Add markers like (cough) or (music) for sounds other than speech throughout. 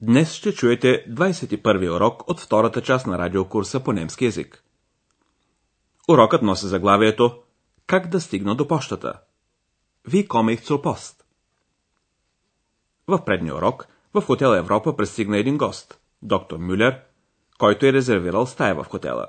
днес ще чуете 21 урок от втората част на радиокурса по немски язик. Урокът носи заглавието Как да стигна до почтата? Ви комих zur пост. В предния урок в хотел Европа пристигна един гост, доктор Мюлер, който е резервирал стая в хотела.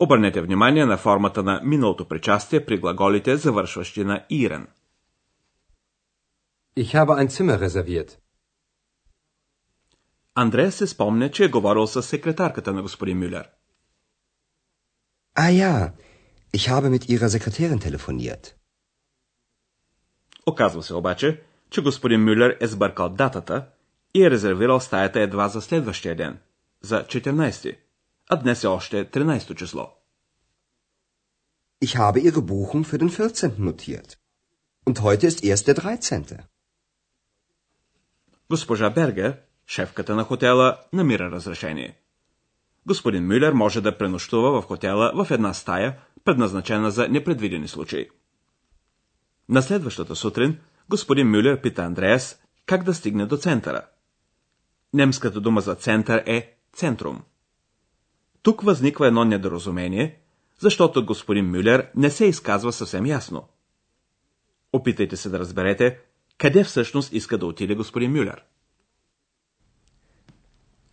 Обърнете внимание на формата на миналото причастие при глаголите, завършващи на ирен. Ich habe ein Zimmer reserviert. Андрея се спомня, че е говорил с секретарката на господин Мюлер. Ah ja, ich habe mit Ihrer Sekretärin telefoniert. Оказва се обаче, че господин Мюлер е сбъркал датата и е резервирал стаята едва за следващия ден, за 14, а днес е още 13 число. Ich habe Ihre Buchung für den 14. notiert. Und heute ist erst der 13. Госпожа Бергер, шефката на хотела, намира разрешение. Господин Мюлер може да пренощува в хотела в една стая, предназначена за непредвидени случаи. На следващата сутрин господин Мюлер пита Андреас как да стигне до центъра. Немската дума за център е центрум. Тук възниква едно недоразумение, защото господин Мюлер не се изказва съвсем ясно. Опитайте се да разберете, къде всъщност иска да отиде господин Мюлер.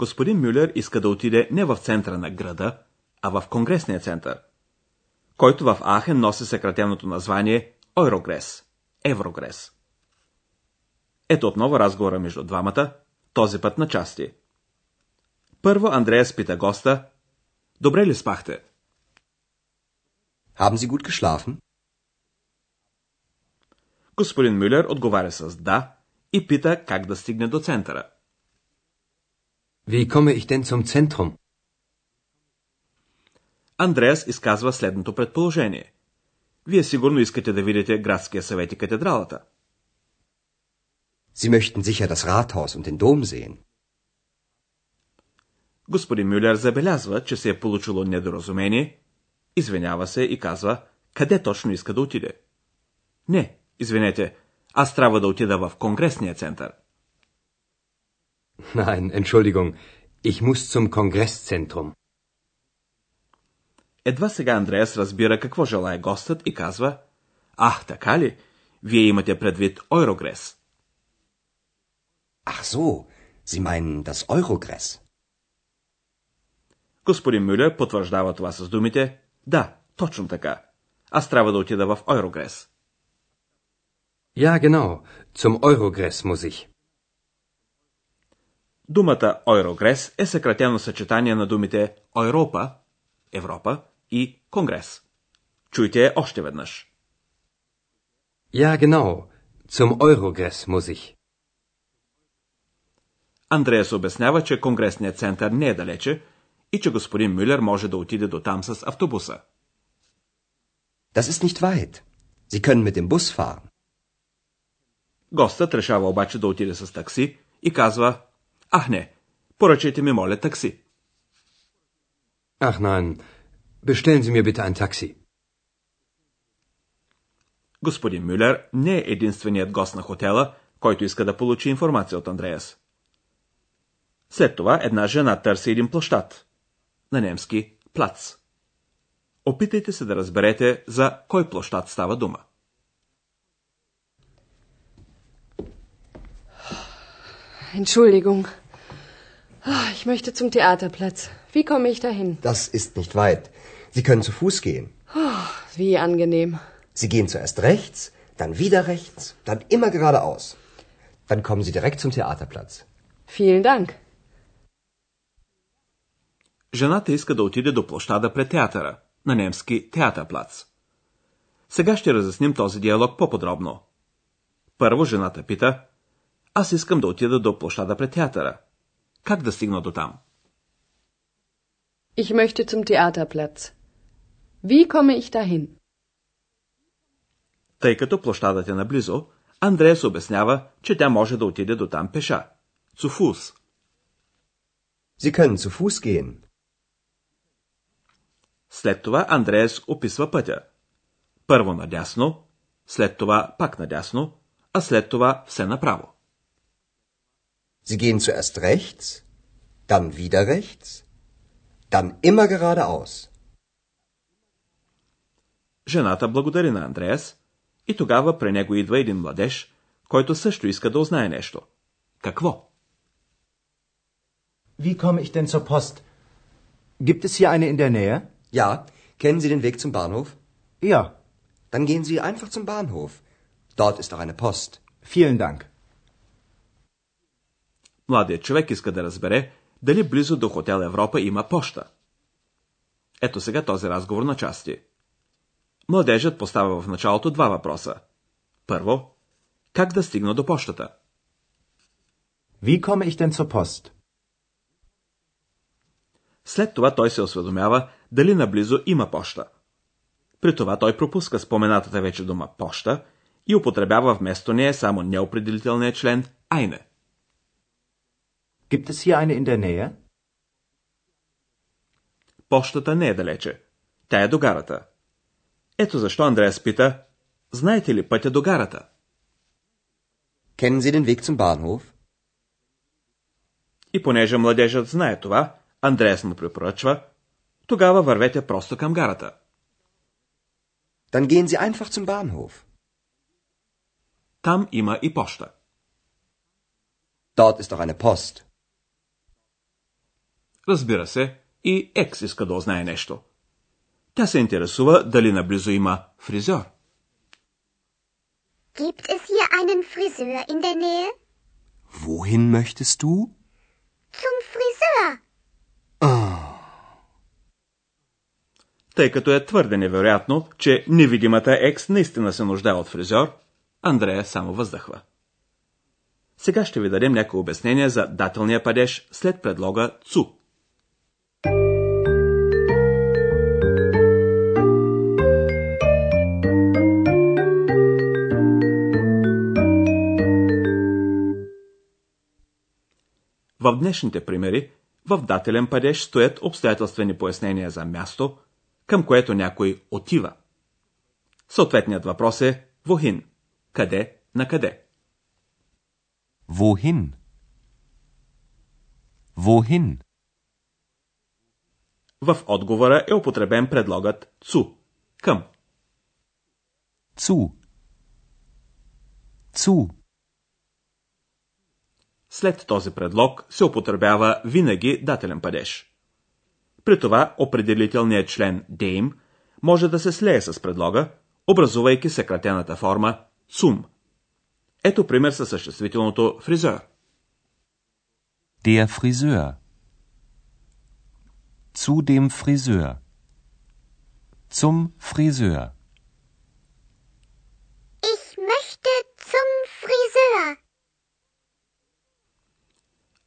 Господин Мюлер иска да отиде не в центъра на града, а в Конгресния център, който в Ахен носи съкратеното название Eurogres, Еврогрес. Ето отново разговора между двамата, този път на части. Първо Андреас пита госта, добре ли спахте? Haben Sie gut geschlafen? Господин Мюлер отговаря с да и пита как да стигне до центъра. Wie komme ich denn zum Zentrum? Андреас изказва следното предположение. Вие сигурно искате да видите градския съвет и катедралата. Sie möchten sicher das Rathaus und den Dom sehen. Господин Мюлер забелязва, че се е получило недоразумение, извинява се и казва, къде точно иска да отиде. Не, извинете, аз трябва да отида в Конгресния център. (laughs) Nein, Entschuldigung, ich muss zum Kongresszentrum. Едва сега Андреас разбира какво желая гостът и казва, Ах, така ли? Вие имате предвид Eurogres. Ach so, Sie meinen das Eurogress. Господин Мюлер потвърждава това с думите, да, точно така. Аз трябва да отида в Eurogres. Ja, genau. Zum Eurogress muss ich. Думата Eurogres е съкратено съчетание на думите Европа, Европа и Конгрес. Чуйте я още веднъж. Ja, genau. Zum Eurogress muss ich. Андреас обяснява, че Конгресният център не е далече и че господин Мюлер може да отиде до там с автобуса. Das ist nicht weit. Sie können mit dem Bus fahren. Гостът решава обаче да отиде с такси и казва, ах не, поръчайте ми моля такси. Ach nein. Bestellen Sie mir bitte ein Taxi. Господин Мюлер не е единственият гост на хотела, който иска да получи информация от Андреас. След това една жена търси един площад. На немски плац. Опитайте се да разберете за кой площад става дума. Entschuldigung. Ah, Ich möchte zum Theaterplatz. Wie komme ich dahin? Das ist nicht weit. Sie können zu Fuß gehen. Wie angenehm. Sie gehen zuerst rechts, dann wieder rechts, dann immer geradeaus. Dann kommen Sie direkt zum Theaterplatz. Vielen Dank. Жената иска да отиде до площада пред театъра, на немски театърплац. Сега ще разясним този диалог по-подробно. Първо жената пита, аз искам да отида до площада пред театъра. Как да стигна до там? Ich möchte zum Theaterplatz. Wie komme ich dahin? Тъй като площадът е наблизо, Андреас обяснява, че тя може да отиде до там пеша. Zu Fuß. Sie können zu Fuß gehen. След това Андреас описва пътя. Първо надясно, след това пак надясно, а след това все направо. Sie gehen zuerst rechts, dann wieder rechts, dann immer geradeaus. Жената благодари на Андреас и тогава при него идва един младеж, който също иска да узнае нещо. Какво? Wie komme ich denn zur Post? Gibt es hier eine in der Nähe? Ja, kennen Sie den Weg zum Bahnhof? Ja, Dann gehen Sie einfach zum Bahnhof. Dort ist auch eine Post. vielen Dank. Младият човек иска да разбере дали близо до хотел Европа има поща. Ето сега този разговор на части. Младежът поставя в началото два въпроса. Първо, как да стигна до пощата? Wie komme ich denn zur Post? След това той се осведомява дали наблизо има поща. При това той пропуска споменатата вече дума поща и употребява вместо нея само неопределителния член айне. Gibt es hier eine in der Nähe? Пощата не е далече. Тя е до гарата. Ето защо Андреас пита, знаете ли пътя до гарата? Kennen Sie den Weg zum Bahnhof? И понеже младежът знае това, Андреас му препоръчва, тогава вървете просто към гарата. Dann gehen Sie einfach zum Bahnhof. Там има и поща. Dort ist auch eine Post. Разбира се, и Екс иска да узнае нещо. Тя се интересува дали наблизо има фризьор. Gibt es hier einen Friseur in der Nähe? Wohin möchtest du? Zum Friseur. Тъй като е твърде невероятно, че невидимата Екс наистина се нуждае от фризьор, Андрея само въздъхва. Сега ще ви дадем някои обяснения за дателния падеж след предлога ЦУ. В днешните примери в дателен падеж стоят обстоятелствени пояснения за място, към което някой отива. Съответният въпрос е Вохин. Къде на къде? Wohin? Wohin? В отговора е употребен предлогът цу. Към. Zu. Zu. След този предлог се употребява винаги дателен падеж. При това определителният член dem може да се слее с предлога, образувайки съкратената форма zum. Ето пример със съществителното фризер. Der Friseur. Zu dem Friseur. Zum Friseur. Ich möchte zum Friseur.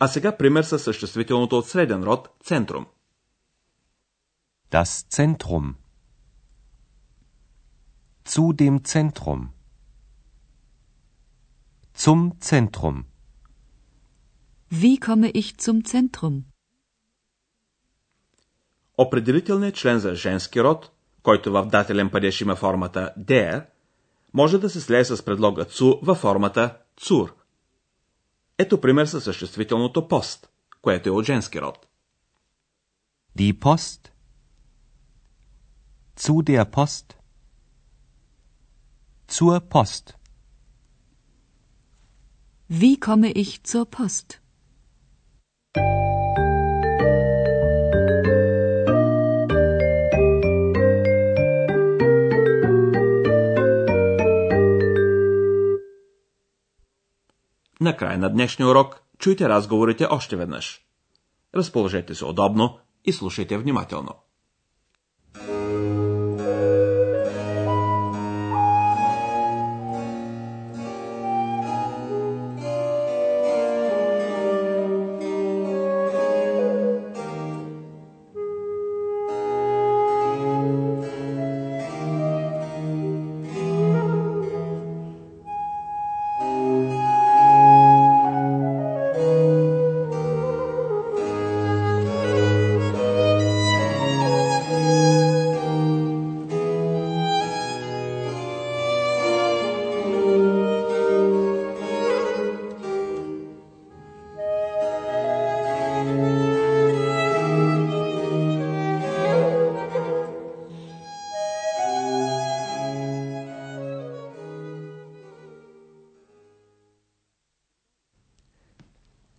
А сега пример със съществителното от среден род центрум. Das Zentrum. Zu dem Zentrum. Zum Zentrum. Wie komme ich zum Zentrum? Определителният член за женски род, който в дателен падеж има формата der, може да се слее с предлога цу във формата цур. Ето пример със съществителното пост, което е от женски род. Die Post. Zu der Post. Zur Post. Wie komme ich zur Post? Накрая на днешния урок чуйте разговорите още веднъж. Разположете се удобно и слушайте внимателно.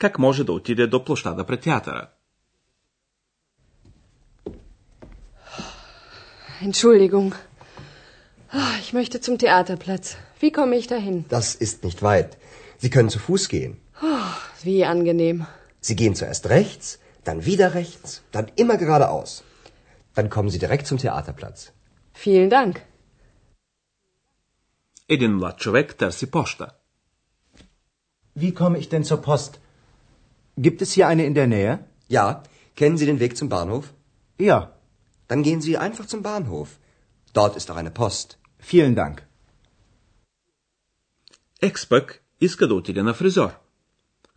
как може да отиде до площада пред театъра. Entschuldigung. Ah, Ich möchte zum Theaterplatz. Wie komme ich dahin? Das ist nicht weit. Sie können zu Fuß gehen. Wie angenehm. Sie gehen zuerst rechts, dann wieder rechts, dann immer geradeaus. Dann kommen Sie direkt zum Theaterplatz. Vielen Dank. Един млад човек търси поща. Wie komme ich denn zur Post? Gibt es hier eine in der Nähe? Ja, kennen Sie den Weg zum Bahnhof? Ja. Dann gehen Sie einfach zum Bahnhof. Dort ist auch eine Post. Vielen Dank. Екс пък иска да отиде на фризор.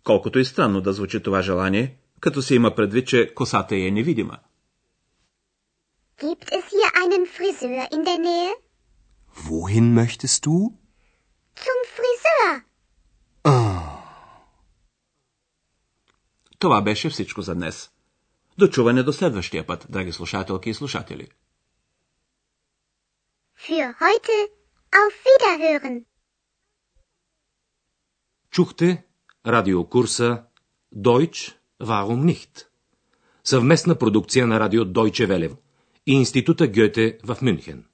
Колкото и странно да звучи това желание, като се има предвид, че косата й е невидима. Gibt es hier einen Friseur in der Nähe? Wohin möchtest du? Zum Friseur. Това беше всичко за днес. Дочуване до следващия път, драги слушателки и слушатели. Für heute auf Wiederhören. Чухте радиокурса Deutsch Warum nicht? Съвместна продукция на радио Deutsche Welle и Института Гьоте в Мюнхен.